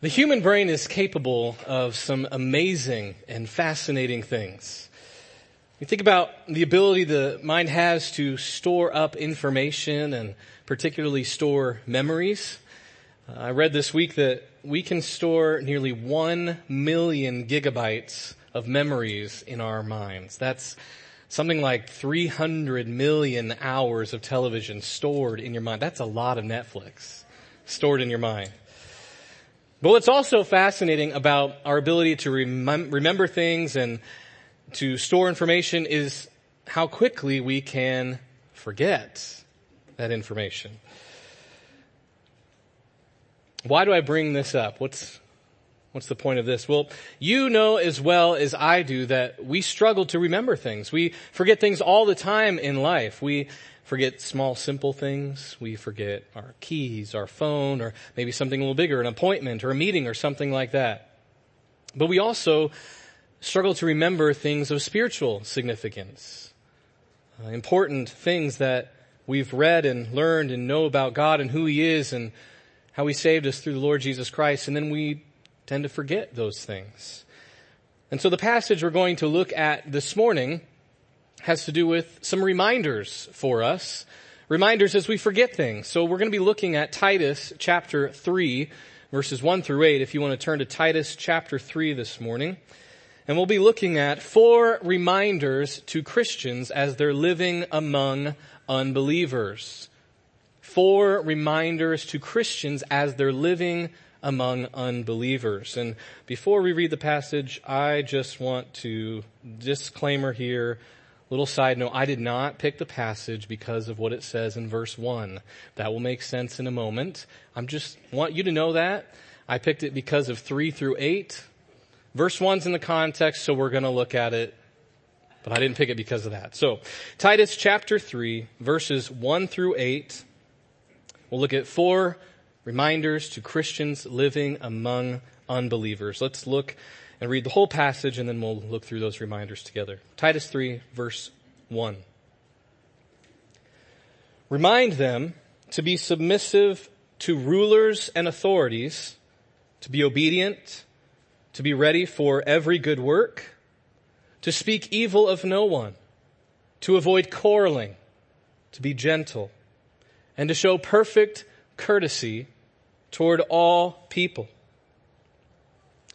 The human brain is capable of some amazing and fascinating things. You think about the ability the mind has to store up information and particularly store memories. Uh, I read this week that we can store nearly one million gigabytes of memories in our minds. That's something like 300 million hours of television stored in your mind. That's a lot of Netflix stored in your mind. But what's also fascinating about our ability to remem- remember things and to store information is how quickly we can forget that information. Why do I bring this up? What's, what's the point of this? Well, you know as well as I do that we struggle to remember things. We forget things all the time in life. We forget small, simple things. We forget our keys, our phone, or maybe something a little bigger, an appointment or a meeting or something like that. But we also struggle to remember things of spiritual significance. Uh, important things that we've read and learned and know about God and who He is and how He saved us through the Lord Jesus Christ. And then we tend to forget those things. And so the passage we're going to look at this morning has to do with some reminders for us. Reminders as we forget things. So we're going to be looking at Titus chapter 3 verses 1 through 8 if you want to turn to Titus chapter 3 this morning. And we'll be looking at four reminders to Christians as they're living among unbelievers. Four reminders to Christians as they're living among unbelievers. And before we read the passage, I just want to disclaimer here Little side note, I did not pick the passage because of what it says in verse 1. That will make sense in a moment. I'm just want you to know that. I picked it because of 3 through 8. Verse 1's in the context, so we're going to look at it. But I didn't pick it because of that. So, Titus chapter 3, verses 1 through 8. We'll look at four reminders to Christians living among unbelievers. Let's look and read the whole passage and then we'll look through those reminders together. Titus 3 verse 1. Remind them to be submissive to rulers and authorities, to be obedient, to be ready for every good work, to speak evil of no one, to avoid quarreling, to be gentle, and to show perfect courtesy toward all people.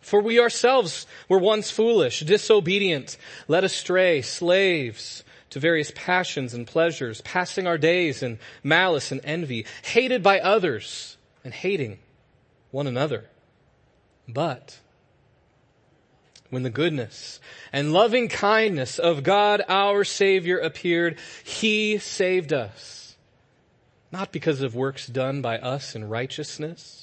For we ourselves were once foolish, disobedient, led astray, slaves to various passions and pleasures, passing our days in malice and envy, hated by others and hating one another. But when the goodness and loving kindness of God our Savior appeared, He saved us. Not because of works done by us in righteousness,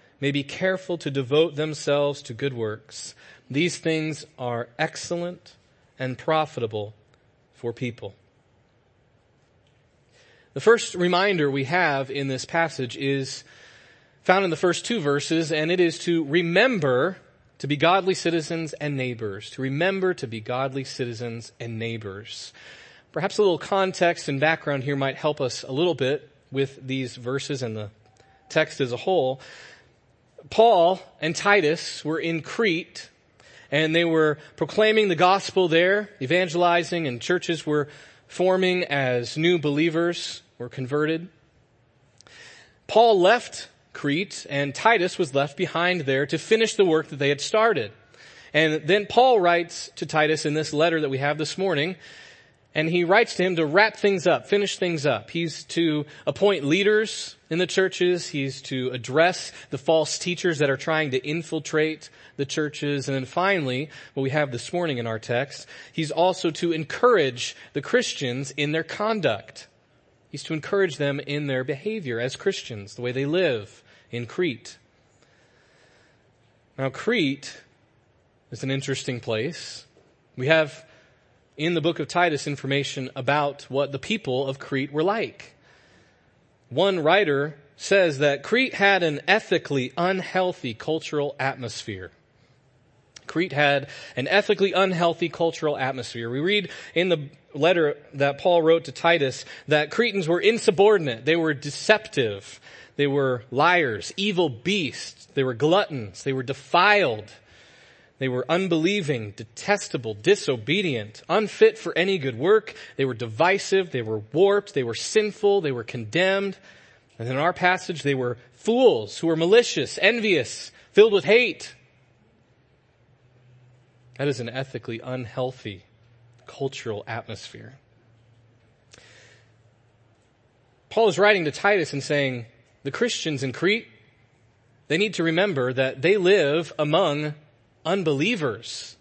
may be careful to devote themselves to good works. These things are excellent and profitable for people. The first reminder we have in this passage is found in the first two verses, and it is to remember to be godly citizens and neighbors. To remember to be godly citizens and neighbors. Perhaps a little context and background here might help us a little bit with these verses and the text as a whole. Paul and Titus were in Crete and they were proclaiming the gospel there, evangelizing and churches were forming as new believers were converted. Paul left Crete and Titus was left behind there to finish the work that they had started. And then Paul writes to Titus in this letter that we have this morning, and he writes to him to wrap things up, finish things up. He's to appoint leaders in the churches. He's to address the false teachers that are trying to infiltrate the churches. And then finally, what we have this morning in our text, he's also to encourage the Christians in their conduct. He's to encourage them in their behavior as Christians, the way they live in Crete. Now Crete is an interesting place. We have in the book of Titus information about what the people of Crete were like. One writer says that Crete had an ethically unhealthy cultural atmosphere. Crete had an ethically unhealthy cultural atmosphere. We read in the letter that Paul wrote to Titus that Cretans were insubordinate. They were deceptive. They were liars, evil beasts. They were gluttons. They were defiled. They were unbelieving, detestable, disobedient, unfit for any good work. They were divisive. They were warped. They were sinful. They were condemned. And in our passage, they were fools who were malicious, envious, filled with hate. That is an ethically unhealthy cultural atmosphere. Paul is writing to Titus and saying, the Christians in Crete, they need to remember that they live among unbelievers.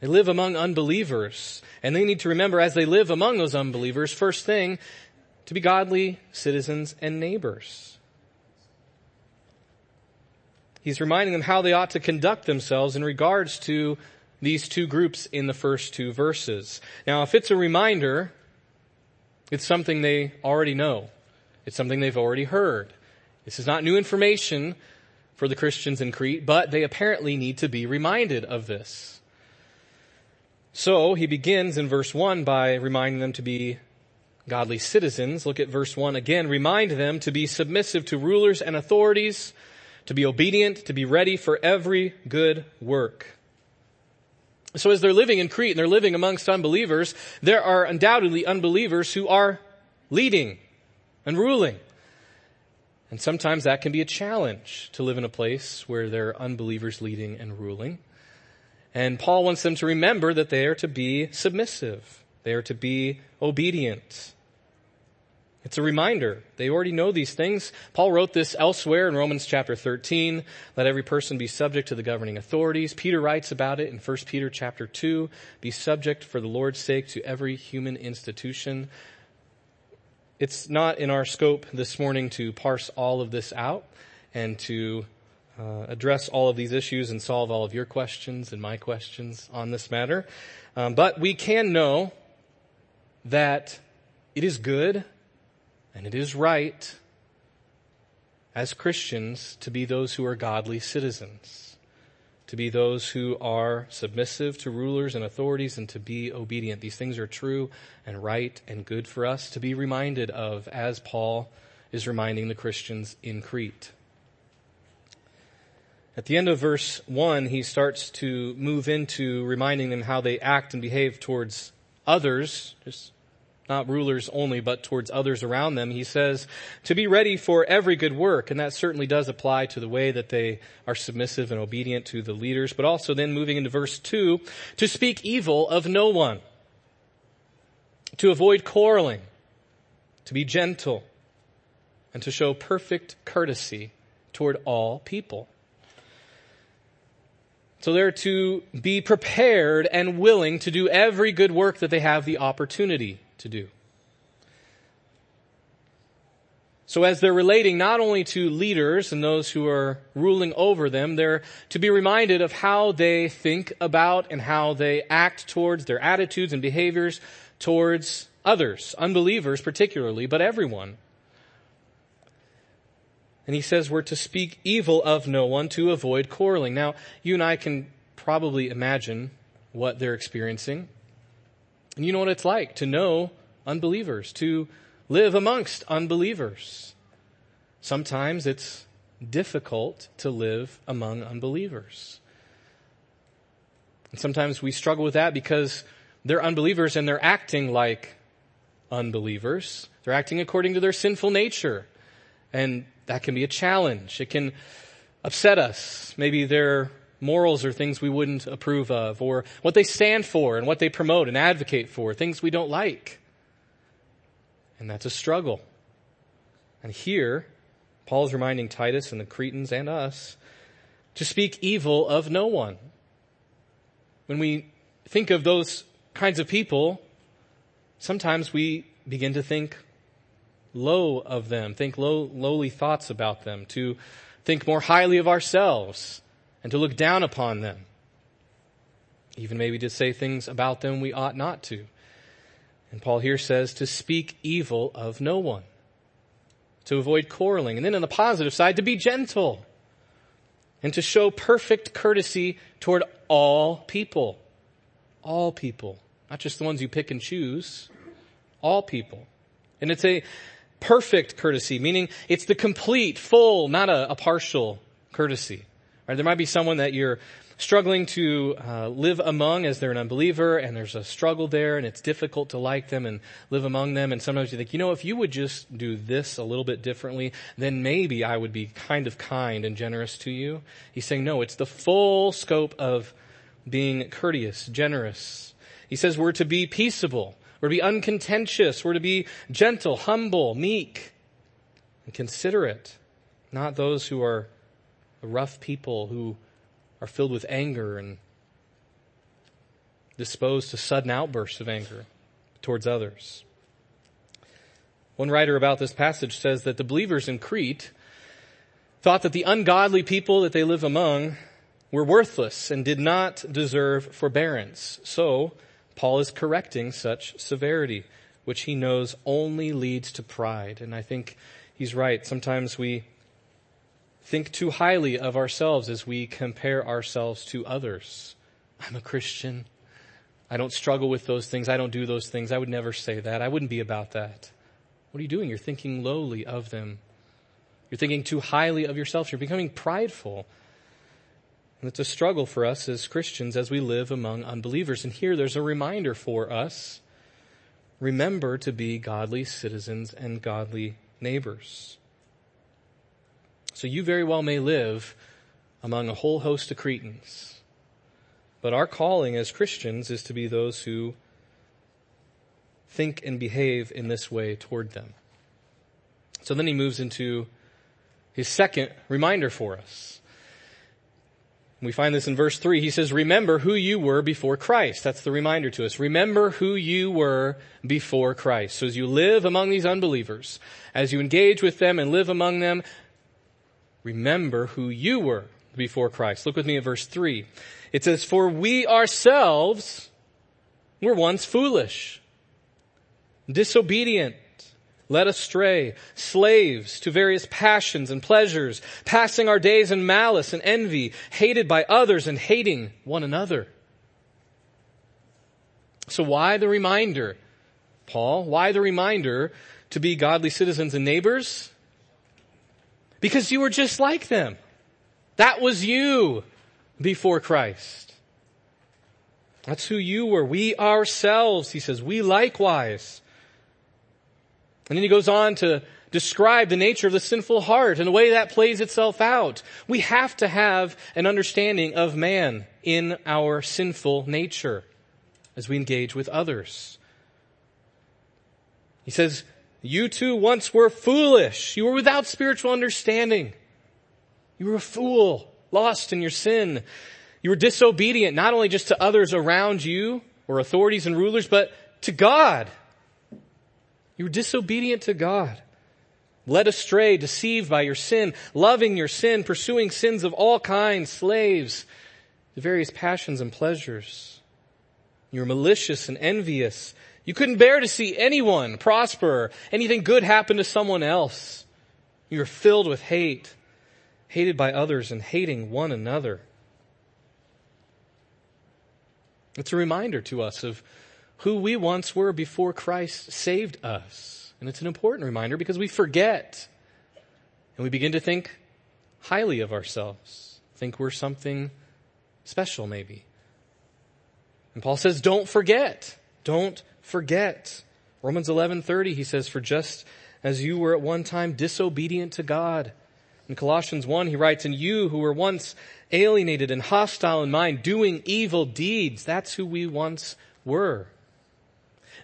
They live among unbelievers. And they need to remember as they live among those unbelievers, first thing, to be godly citizens and neighbors. He's reminding them how they ought to conduct themselves in regards to these two groups in the first two verses. Now, if it's a reminder, it's something they already know. It's something they've already heard. This is not new information for the Christians in Crete, but they apparently need to be reminded of this. So he begins in verse 1 by reminding them to be godly citizens. Look at verse 1 again. Remind them to be submissive to rulers and authorities, to be obedient, to be ready for every good work. So as they're living in Crete and they're living amongst unbelievers, there are undoubtedly unbelievers who are leading and ruling. And sometimes that can be a challenge to live in a place where there are unbelievers leading and ruling. And Paul wants them to remember that they are to be submissive. They are to be obedient. It's a reminder. They already know these things. Paul wrote this elsewhere in Romans chapter 13. Let every person be subject to the governing authorities. Peter writes about it in 1 Peter chapter 2. Be subject for the Lord's sake to every human institution. It's not in our scope this morning to parse all of this out and to uh, address all of these issues and solve all of your questions and my questions on this matter. Um, but we can know that it is good and it is right as Christians to be those who are godly citizens, to be those who are submissive to rulers and authorities and to be obedient. These things are true and right and good for us to be reminded of as Paul is reminding the Christians in Crete. At the end of verse 1, he starts to move into reminding them how they act and behave towards others, just not rulers only, but towards others around them. He says to be ready for every good work, and that certainly does apply to the way that they are submissive and obedient to the leaders, but also then moving into verse 2, to speak evil of no one, to avoid quarreling, to be gentle, and to show perfect courtesy toward all people. So they're to be prepared and willing to do every good work that they have the opportunity to do. So as they're relating not only to leaders and those who are ruling over them, they're to be reminded of how they think about and how they act towards their attitudes and behaviors towards others, unbelievers particularly, but everyone. And he says we're to speak evil of no one to avoid quarreling. Now, you and I can probably imagine what they're experiencing. And you know what it's like to know unbelievers, to live amongst unbelievers. Sometimes it's difficult to live among unbelievers. And sometimes we struggle with that because they're unbelievers and they're acting like unbelievers. They're acting according to their sinful nature. And that can be a challenge. It can upset us. Maybe they're morals are things we wouldn't approve of, or what they stand for and what they promote and advocate for, things we don't like. And that's a struggle. And here, Paul's reminding Titus and the Cretans and us to speak evil of no one. When we think of those kinds of people, sometimes we begin to think low of them, think low, lowly thoughts about them, to think more highly of ourselves and to look down upon them. Even maybe to say things about them we ought not to. And Paul here says to speak evil of no one, to avoid quarreling. And then on the positive side, to be gentle and to show perfect courtesy toward all people. All people. Not just the ones you pick and choose. All people. And it's a perfect courtesy, meaning it's the complete, full, not a, a partial courtesy. Right? There might be someone that you're struggling to uh, live among as they're an unbeliever and there's a struggle there and it's difficult to like them and live among them and sometimes you think you know if you would just do this a little bit differently then maybe i would be kind of kind and generous to you. He's saying no it's the full scope of being courteous generous. He says we're to be peaceable. We're to be uncontentious. We're to be gentle humble meek and considerate not those who are rough people who are filled with anger and disposed to sudden outbursts of anger towards others. One writer about this passage says that the believers in Crete thought that the ungodly people that they live among were worthless and did not deserve forbearance. So, Paul is correcting such severity, which he knows only leads to pride. And I think he's right. Sometimes we think too highly of ourselves as we compare ourselves to others. I'm a Christian. I don't struggle with those things. I don't do those things. I would never say that. I wouldn't be about that. What are you doing? You're thinking lowly of them. You're thinking too highly of yourself. You're becoming prideful. And it's a struggle for us as Christians as we live among unbelievers. And here there's a reminder for us. Remember to be godly citizens and godly neighbors. So you very well may live among a whole host of Cretans. But our calling as Christians is to be those who think and behave in this way toward them. So then he moves into his second reminder for us. We find this in verse 3. He says, Remember who you were before Christ. That's the reminder to us. Remember who you were before Christ. So as you live among these unbelievers, as you engage with them and live among them, remember who you were before Christ. Look with me at verse 3. It says, For we ourselves were once foolish, disobedient, led astray, slaves to various passions and pleasures, passing our days in malice and envy, hated by others and hating one another. So why the reminder, Paul? Why the reminder to be godly citizens and neighbors? Because you were just like them. That was you before Christ. That's who you were. We ourselves, he says, we likewise. And then he goes on to describe the nature of the sinful heart and the way that plays itself out. We have to have an understanding of man in our sinful nature as we engage with others. He says, you too once were foolish. You were without spiritual understanding. You were a fool, lost in your sin. You were disobedient, not only just to others around you or authorities and rulers, but to God. You were disobedient to God. Led astray, deceived by your sin, loving your sin, pursuing sins of all kinds, slaves to various passions and pleasures. You were malicious and envious, you couldn't bear to see anyone prosper, anything good happen to someone else. You were filled with hate, hated by others and hating one another. It's a reminder to us of who we once were before Christ saved us. And it's an important reminder because we forget and we begin to think highly of ourselves, think we're something special maybe. And Paul says, don't forget. Don't forget. Romans 11:30 he says for just as you were at one time disobedient to God. In Colossians 1 he writes and you who were once alienated and hostile in mind doing evil deeds that's who we once were.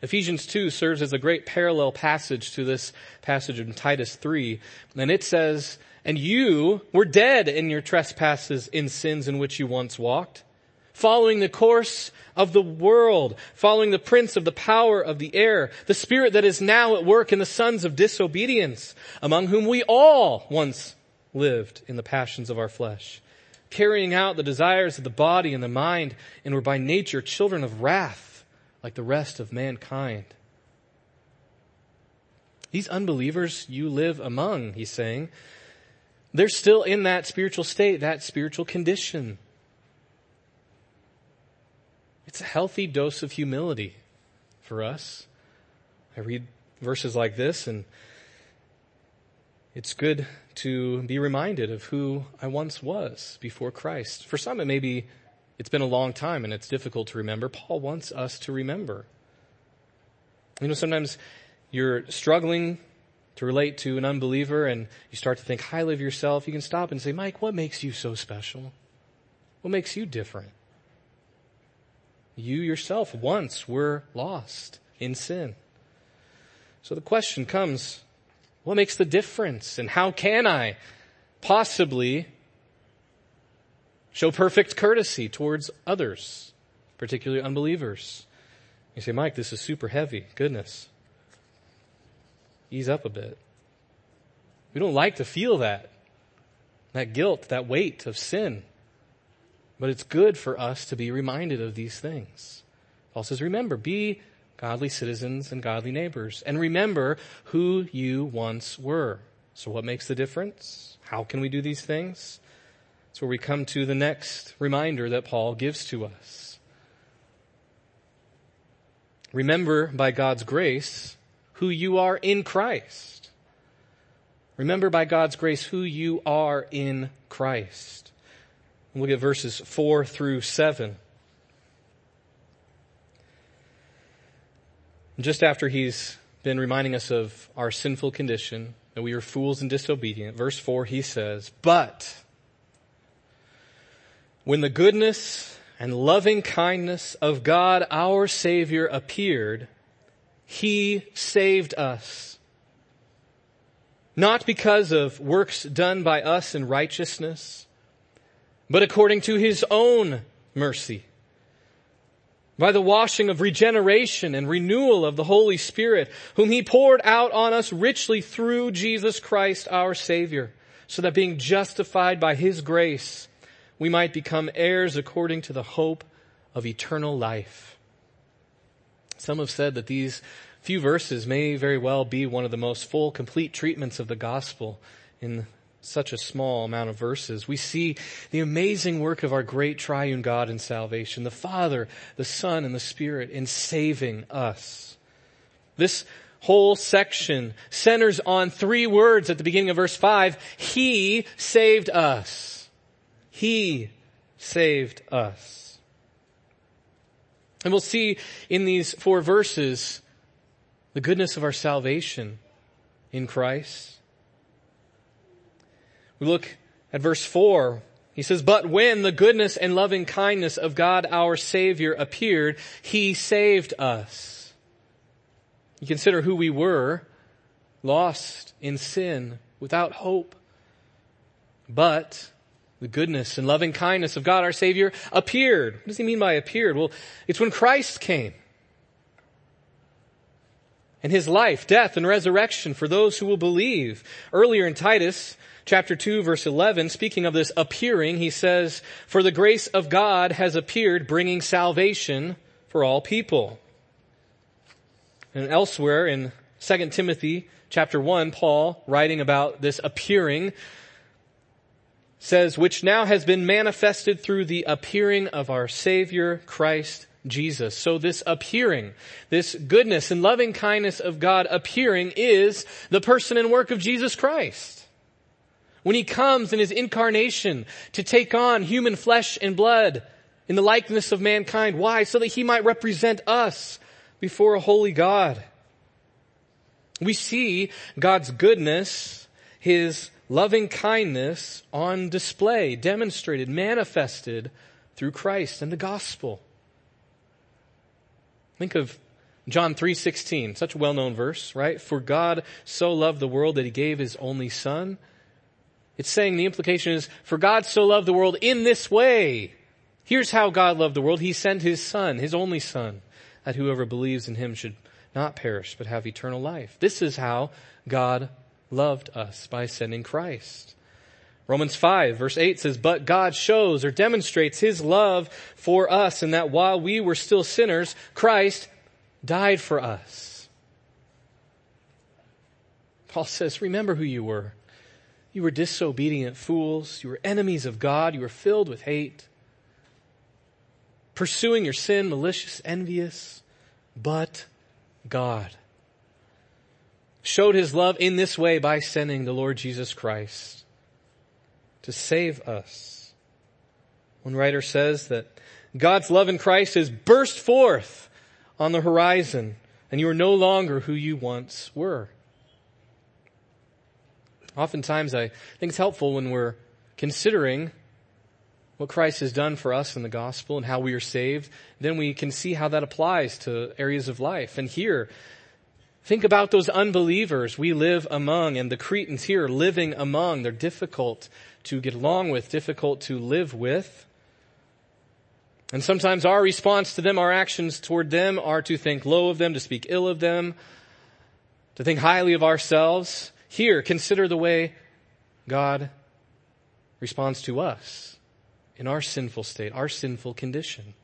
Ephesians 2 serves as a great parallel passage to this passage in Titus 3 and it says and you were dead in your trespasses in sins in which you once walked following the course of the world, following the prince of the power of the air, the spirit that is now at work in the sons of disobedience, among whom we all once lived in the passions of our flesh, carrying out the desires of the body and the mind, and were by nature children of wrath, like the rest of mankind. These unbelievers you live among, he's saying, they're still in that spiritual state, that spiritual condition. It's a healthy dose of humility for us. I read verses like this and it's good to be reminded of who I once was before Christ. For some, it may be it's been a long time and it's difficult to remember. Paul wants us to remember. You know, sometimes you're struggling to relate to an unbeliever and you start to think highly of yourself. You can stop and say, Mike, what makes you so special? What makes you different? You yourself once were lost in sin. So the question comes, what makes the difference? And how can I possibly show perfect courtesy towards others, particularly unbelievers? You say, Mike, this is super heavy. Goodness. Ease up a bit. We don't like to feel that. That guilt, that weight of sin. But it's good for us to be reminded of these things. Paul says, remember, be godly citizens and godly neighbors. And remember who you once were. So what makes the difference? How can we do these things? That's where we come to the next reminder that Paul gives to us. Remember by God's grace who you are in Christ. Remember by God's grace who you are in Christ. Look at verses 4 through 7. just after he's been reminding us of our sinful condition, that we are fools and disobedient, verse 4, he says, But when the goodness and loving kindness of God our Savior appeared, He saved us. Not because of works done by us in righteousness, but according to His own mercy by the washing of regeneration and renewal of the Holy Spirit, whom He poured out on us richly through Jesus Christ our Savior, so that being justified by His grace, we might become heirs according to the hope of eternal life. Some have said that these few verses may very well be one of the most full, complete treatments of the gospel in such a small amount of verses, we see the amazing work of our great triune God in salvation, the Father, the Son, and the Spirit in saving us. This whole section centers on three words at the beginning of verse 5. He saved us. He saved us. And we'll see in these four verses the goodness of our salvation in Christ we look at verse 4. He says, But when the goodness and loving kindness of God our Savior appeared, He saved us. You consider who we were, lost in sin, without hope. But the goodness and loving kindness of God our Savior appeared. What does he mean by appeared? Well, it's when Christ came. And his life, death, and resurrection for those who will believe. Earlier in Titus, chapter 2 verse 11, speaking of this appearing, he says, For the grace of God has appeared bringing salvation for all people. And elsewhere in 2 Timothy chapter 1, Paul, writing about this appearing, says, which now has been manifested through the appearing of our Savior Christ Jesus. So this appearing, this goodness and loving kindness of God appearing is the person and work of Jesus Christ when he comes in his incarnation to take on human flesh and blood in the likeness of mankind. Why? So that he might represent us before a holy God. We see God's goodness, his loving kindness on display, demonstrated, manifested through Christ and the gospel. Think of John 3:16, such a well-known verse, right? For God so loved the world that he gave his only son it's saying the implication is, for God so loved the world in this way. Here's how God loved the world. He sent His Son, His only Son, that whoever believes in Him should not perish, but have eternal life. This is how God loved us by sending Christ. Romans 5 verse 8 says, But God shows or demonstrates His love for us in that while we were still sinners, Christ died for us. Paul says, remember who you were. You were disobedient fools. You were enemies of God. You were filled with hate. Pursuing your sin, malicious, envious. But God showed his love in this way by sending the Lord Jesus Christ to save us. One writer says that God's love in Christ has burst forth on the horizon and you are no longer who you once were. Oftentimes I think it's helpful when we're considering what Christ has done for us in the gospel and how we are saved, then we can see how that applies to areas of life. And here, think about those unbelievers we live among and the Cretans here living among. They're difficult to get along with, difficult to live with. And sometimes our response to them, our actions toward them are to think low of them, to speak ill of them, to think highly of ourselves. Here, consider the way God responds to us in our sinful state, our sinful condition.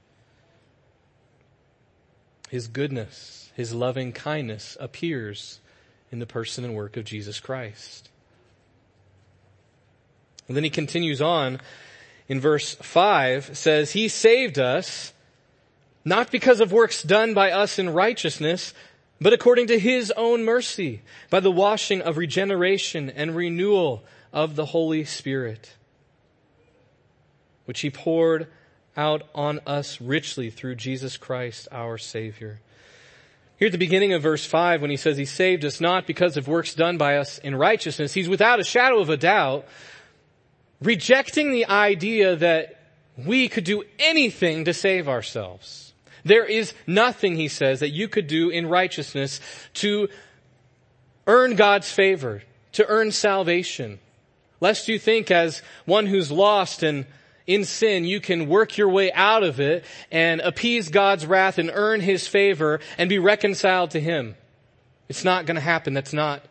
His goodness, His loving kindness appears in the person and work of Jesus Christ. And then he continues on in verse 5 says, He saved us not because of works done by us in righteousness, but according to His own mercy, by the washing of regeneration and renewal of the Holy Spirit, which He poured out on us richly through Jesus Christ our Savior. Here at the beginning of verse 5, when he says he saved us not because of works done by us in righteousness, he's without a shadow of a doubt rejecting the idea that we could do anything to save ourselves. There is nothing, he says, that you could do in righteousness to earn God's favor, to earn salvation. Lest you think as one who's lost and in sin, you can work your way out of it and appease God's wrath and earn His favor and be reconciled to Him. It's not going to happen. That's not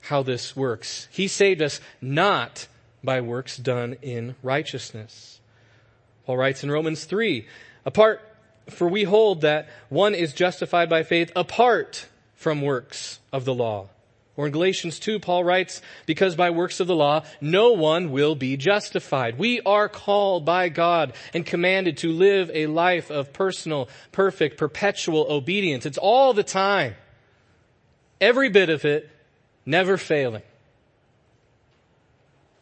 how this works. He saved us not by works done in righteousness. Paul writes in Romans 3, apart, for we hold that one is justified by faith apart from works of the law. Or in Galatians 2, Paul writes, because by works of the law, no one will be justified. We are called by God and commanded to live a life of personal, perfect, perpetual obedience. It's all the time. Every bit of it, never failing.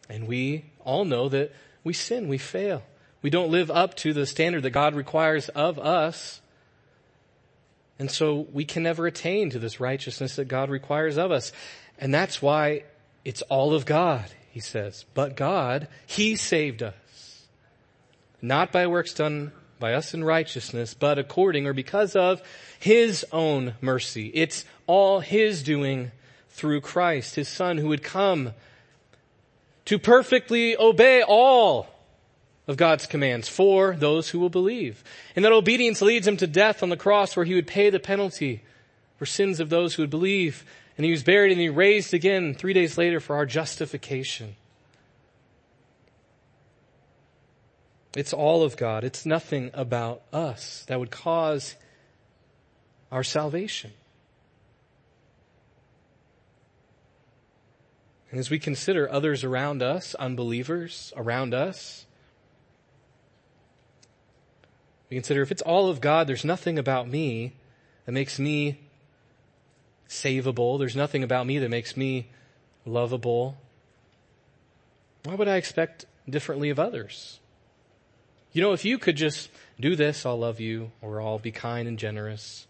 And we all know that we sin, we fail. We don't live up to the standard that God requires of us. And so we can never attain to this righteousness that God requires of us. And that's why it's all of God, he says. But God, He saved us. Not by works done by us in righteousness, but according or because of His own mercy. It's all His doing through Christ, His Son who would come to perfectly obey all of God's commands for those who will believe. And that obedience leads him to death on the cross where he would pay the penalty for sins of those who would believe. And he was buried and he raised again three days later for our justification. It's all of God. It's nothing about us that would cause our salvation. And as we consider others around us, unbelievers around us, we consider if it's all of God, there's nothing about me that makes me savable. There's nothing about me that makes me lovable. Why would I expect differently of others? You know, if you could just do this, I'll love you, or I'll be kind and generous.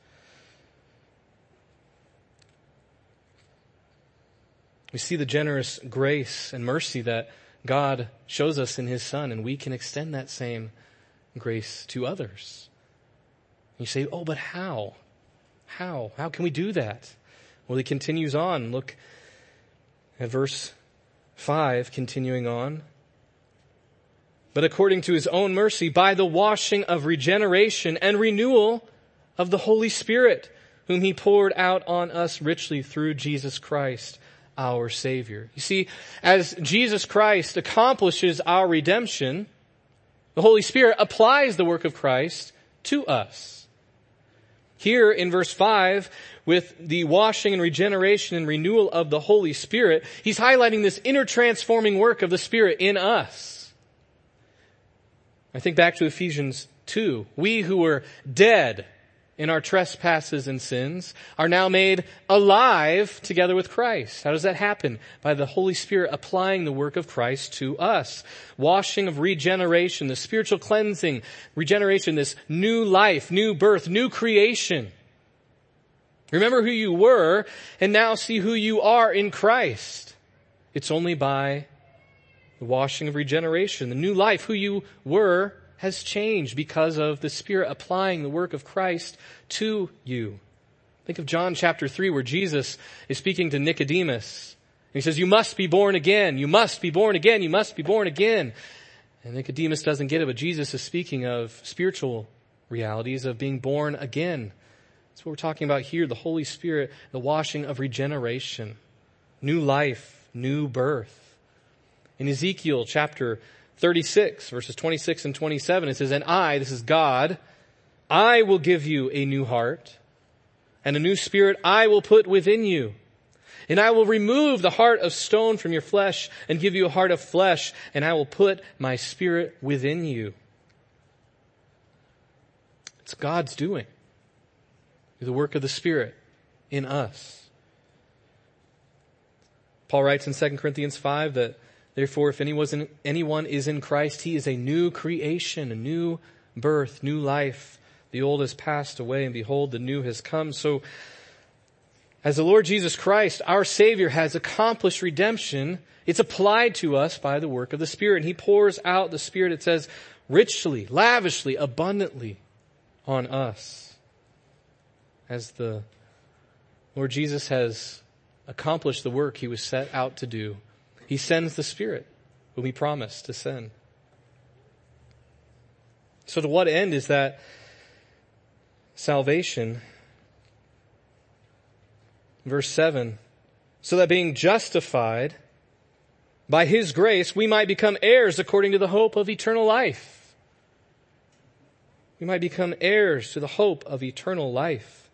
We see the generous grace and mercy that God shows us in His Son, and we can extend that same grace to others. You say, oh, but how? How? How can we do that? Well, he continues on. Look at verse 5, continuing on. But according to his own mercy, by the washing of regeneration and renewal of the Holy Spirit, whom he poured out on us richly through Jesus Christ our Savior. You see, as Jesus Christ accomplishes our redemption, the Holy Spirit applies the work of Christ to us. Here in verse 5, with the washing and regeneration and renewal of the Holy Spirit, he's highlighting this inner transforming work of the Spirit in us. I think back to Ephesians 2. We who were dead in our trespasses and sins are now made alive together with Christ. How does that happen? By the Holy Spirit applying the work of Christ to us. Washing of regeneration, the spiritual cleansing, regeneration, this new life, new birth, new creation. Remember who you were and now see who you are in Christ. It's only by the washing of regeneration, the new life, who you were has changed because of the Spirit applying the work of Christ to you. Think of John chapter 3 where Jesus is speaking to Nicodemus. And He says, you must be born again. You must be born again. You must be born again. And Nicodemus doesn't get it, but Jesus is speaking of spiritual realities of being born again. That's what we're talking about here. The Holy Spirit, the washing of regeneration, new life, new birth. In Ezekiel chapter 36 verses 26 and 27, it says, And I, this is God, I will give you a new heart and a new spirit I will put within you. And I will remove the heart of stone from your flesh and give you a heart of flesh and I will put my spirit within you. It's God's doing. The work of the Spirit in us. Paul writes in 2 Corinthians 5 that Therefore, if anyone is in Christ, he is a new creation, a new birth, new life. The old has passed away and behold, the new has come. So, as the Lord Jesus Christ, our Savior, has accomplished redemption, it's applied to us by the work of the Spirit. And He pours out the Spirit, it says, richly, lavishly, abundantly on us. As the Lord Jesus has accomplished the work He was set out to do he sends the Spirit whom he promised to send. So to what end is that salvation? Verse 7. So that being justified by his grace, we might become heirs according to the hope of eternal life. We might become heirs to the hope of eternal life.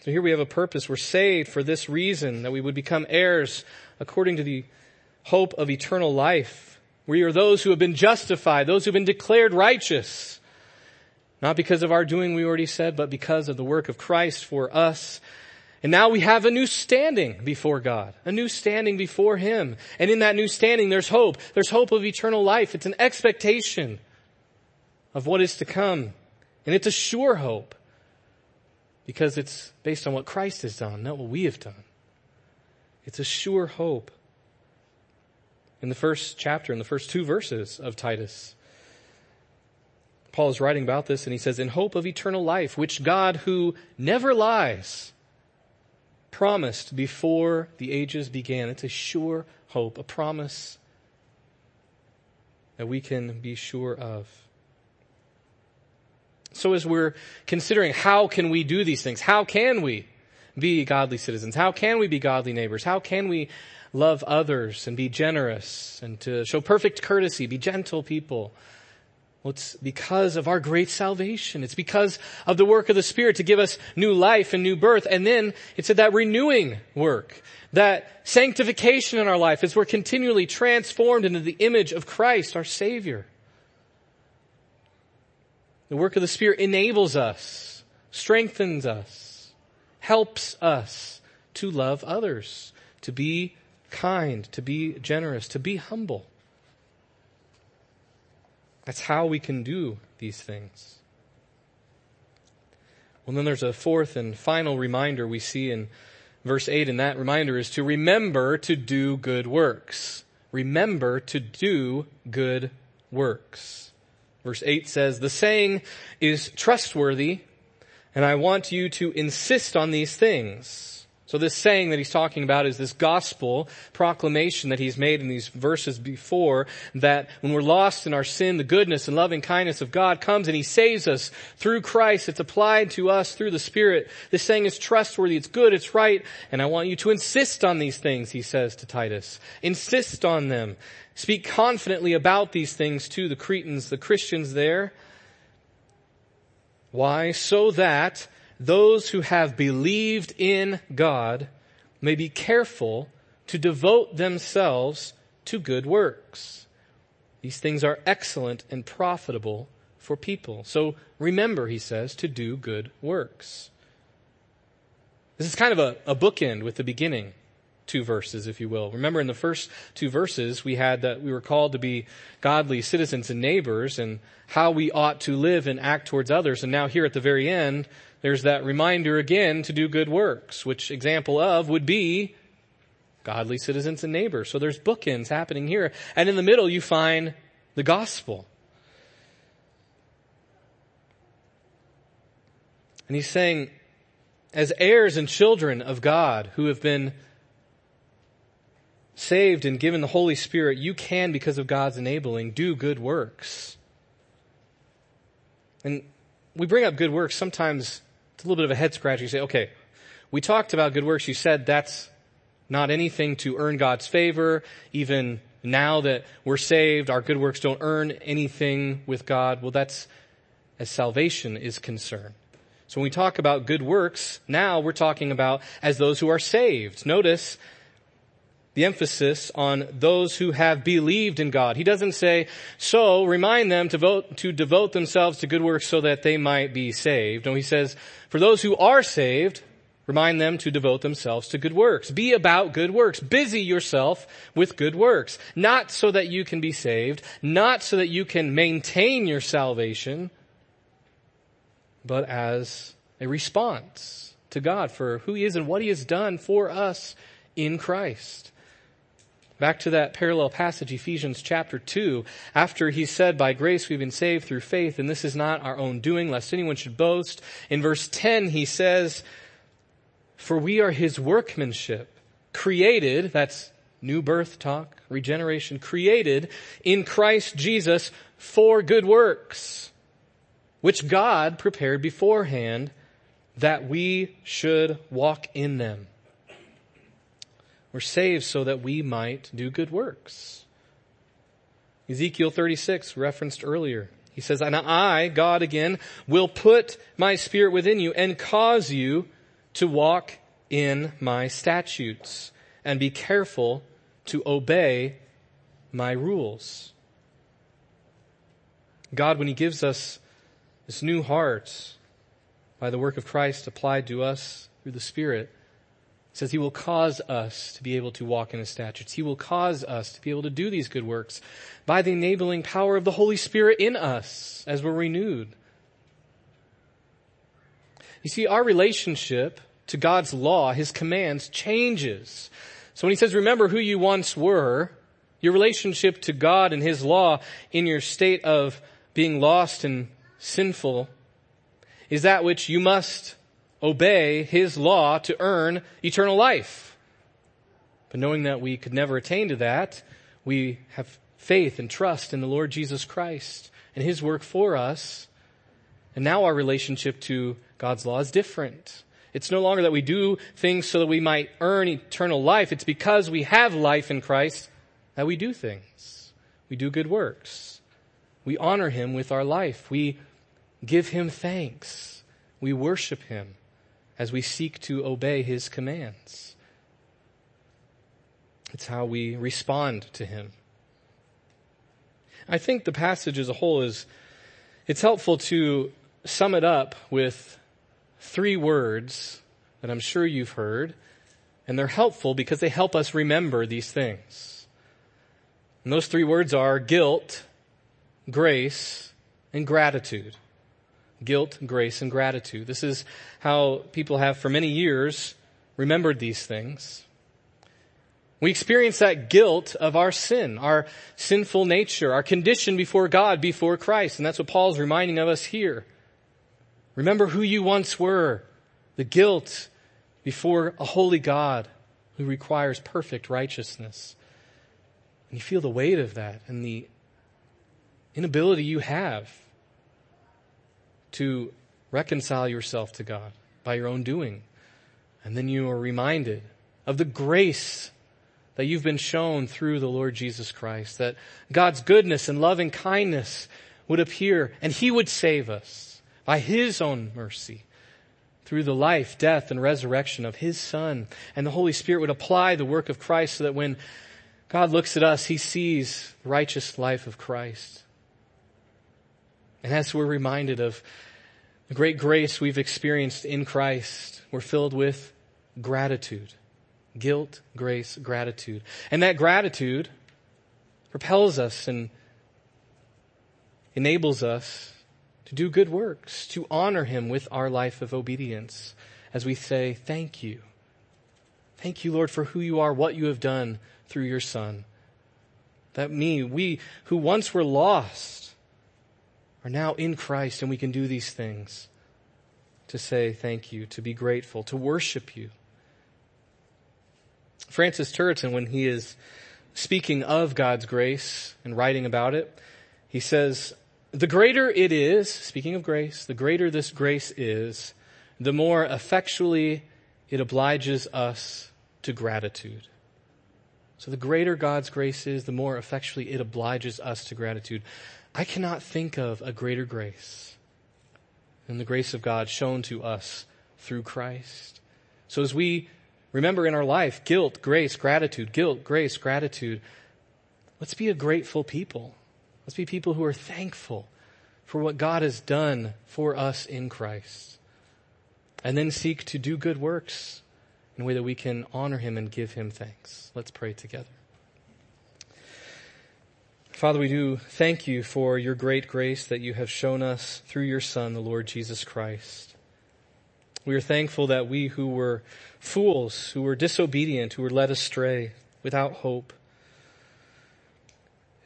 So here we have a purpose. We're saved for this reason, that we would become heirs according to the hope of eternal life. We are those who have been justified, those who have been declared righteous. Not because of our doing, we already said, but because of the work of Christ for us. And now we have a new standing before God, a new standing before Him. And in that new standing, there's hope. There's hope of eternal life. It's an expectation of what is to come. And it's a sure hope because it's based on what Christ has done, not what we have done. It's a sure hope in the first chapter, in the first two verses of Titus. Paul is writing about this and he says, in hope of eternal life, which God who never lies promised before the ages began. It's a sure hope, a promise that we can be sure of. So as we're considering how can we do these things, how can we be godly citizens? How can we be godly neighbors? How can we love others and be generous and to show perfect courtesy, be gentle people. Well, it's because of our great salvation. It's because of the work of the Spirit to give us new life and new birth. And then it's that renewing work, that sanctification in our life as we're continually transformed into the image of Christ, our Savior. The work of the Spirit enables us, strengthens us, helps us to love others, to be kind, to be generous, to be humble. That's how we can do these things. Well, then there's a fourth and final reminder we see in verse 8, and that reminder is to remember to do good works. Remember to do good works. Verse 8 says, The saying is trustworthy, and I want you to insist on these things So this saying that he's talking about is this gospel proclamation that he's made in these verses before that when we're lost in our sin, the goodness and loving kindness of God comes and he saves us through Christ. It's applied to us through the Spirit. This saying is trustworthy. It's good. It's right. And I want you to insist on these things, he says to Titus. Insist on them. Speak confidently about these things to the Cretans, the Christians there. Why? So that those who have believed in God may be careful to devote themselves to good works. These things are excellent and profitable for people. So remember, he says, to do good works. This is kind of a, a bookend with the beginning two verses, if you will. Remember in the first two verses, we had that we were called to be godly citizens and neighbors and how we ought to live and act towards others. And now here at the very end, there's that reminder again to do good works, which example of would be godly citizens and neighbors. So there's bookends happening here. And in the middle, you find the gospel. And he's saying, as heirs and children of God who have been saved and given the Holy Spirit, you can, because of God's enabling, do good works. And we bring up good works. Sometimes it's a little bit of a head scratch. You say, okay, we talked about good works. You said that's not anything to earn God's favor. Even now that we're saved, our good works don't earn anything with God. Well, that's as salvation is concerned. So when we talk about good works, now we're talking about as those who are saved. Notice the emphasis on those who have believed in God. He doesn't say, so remind them to vote, to devote themselves to good works so that they might be saved. No, he says, for those who are saved, remind them to devote themselves to good works. Be about good works. Busy yourself with good works. Not so that you can be saved, not so that you can maintain your salvation, but as a response to God for who He is and what He has done for us in Christ. Back to that parallel passage, Ephesians chapter 2, after he said, by grace we've been saved through faith, and this is not our own doing, lest anyone should boast. In verse 10, he says, for we are his workmanship, created, that's new birth talk, regeneration, created in Christ Jesus for good works, which God prepared beforehand that we should walk in them. We're saved so that we might do good works. Ezekiel 36 referenced earlier. He says, and I, God again, will put my spirit within you and cause you to walk in my statutes and be careful to obey my rules. God, when He gives us this new heart by the work of Christ applied to us through the Spirit, says he will cause us to be able to walk in his statutes. He will cause us to be able to do these good works by the enabling power of the Holy Spirit in us as we're renewed. You see, our relationship to God's law, his commands, changes. So when he says, remember who you once were, your relationship to God and his law in your state of being lost and sinful is that which you must obey His law to earn eternal life. But knowing that we could never attain to that, we have faith and trust in the Lord Jesus Christ and His work for us. And now our relationship to God's law is different. It's no longer that we do things so that we might earn eternal life. It's because we have life in Christ that we do things. We do good works. We honor Him with our life. We give Him thanks. We worship Him as we seek to obey His commands. It's how we respond to Him. I think the passage as a whole is, it's helpful to sum it up with three words that I'm sure you've heard, and they're helpful because they help us remember these things. And those three words are guilt, grace, and gratitude guilt, grace, and gratitude. This is how people have for many years remembered these things. We experience that guilt of our sin, our sinful nature, our condition before God, before Christ. And that's what Paul's reminding of us here. Remember who you once were, the guilt before a holy God who requires perfect righteousness. And you feel the weight of that and the inability you have to reconcile yourself to God by your own doing. And then you are reminded of the grace that you've been shown through the Lord Jesus Christ, that God's goodness and loving kindness would appear and He would save us by His own mercy through the life, death, and resurrection of His Son. And the Holy Spirit would apply the work of Christ so that when God looks at us, He sees the righteous life of Christ. And as we're reminded of the great grace we've experienced in Christ, we're filled with gratitude. Guilt, grace, gratitude. And that gratitude propels us and enables us to do good works, to honor Him with our life of obedience as we say, thank you. Thank you, Lord, for who you are, what you have done through your Son. That me, we who once were lost are now in Christ and we can do these things to say thank you, to be grateful, to worship you. Francis Turretin, when he is speaking of God's grace and writing about it, he says, the greater it is, speaking of grace, the greater this grace is, the more effectually it obliges us to gratitude. So the greater God's grace is, the more effectually it obliges us to gratitude. I cannot think of a greater grace than the grace of God shown to us through Christ. So as we remember in our life guilt, grace, gratitude, guilt, grace, gratitude, let's be a grateful people. Let's be people who are thankful for what God has done for us in Christ. And then seek to do good works in a way that we can honor Him and give Him thanks. Let's pray together. Father, we do thank you for your great grace that you have shown us through your Son, the Lord Jesus Christ. We are thankful that we who were fools, who were disobedient, who were led astray without hope,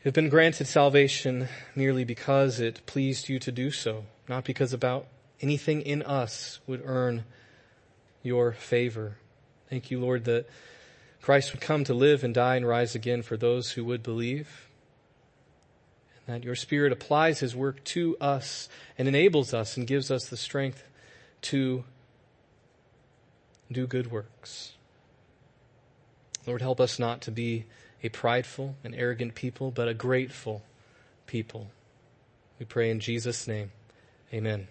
have been granted salvation merely because it pleased you to do so, not because about anything in us would earn your favor. Thank you, Lord, that Christ would come to live and die and rise again for those who would believe. That your Spirit applies His work to us and enables us and gives us the strength to do good works. Lord, help us not to be a prideful and arrogant people, but a grateful people. We pray in Jesus' name. Amen.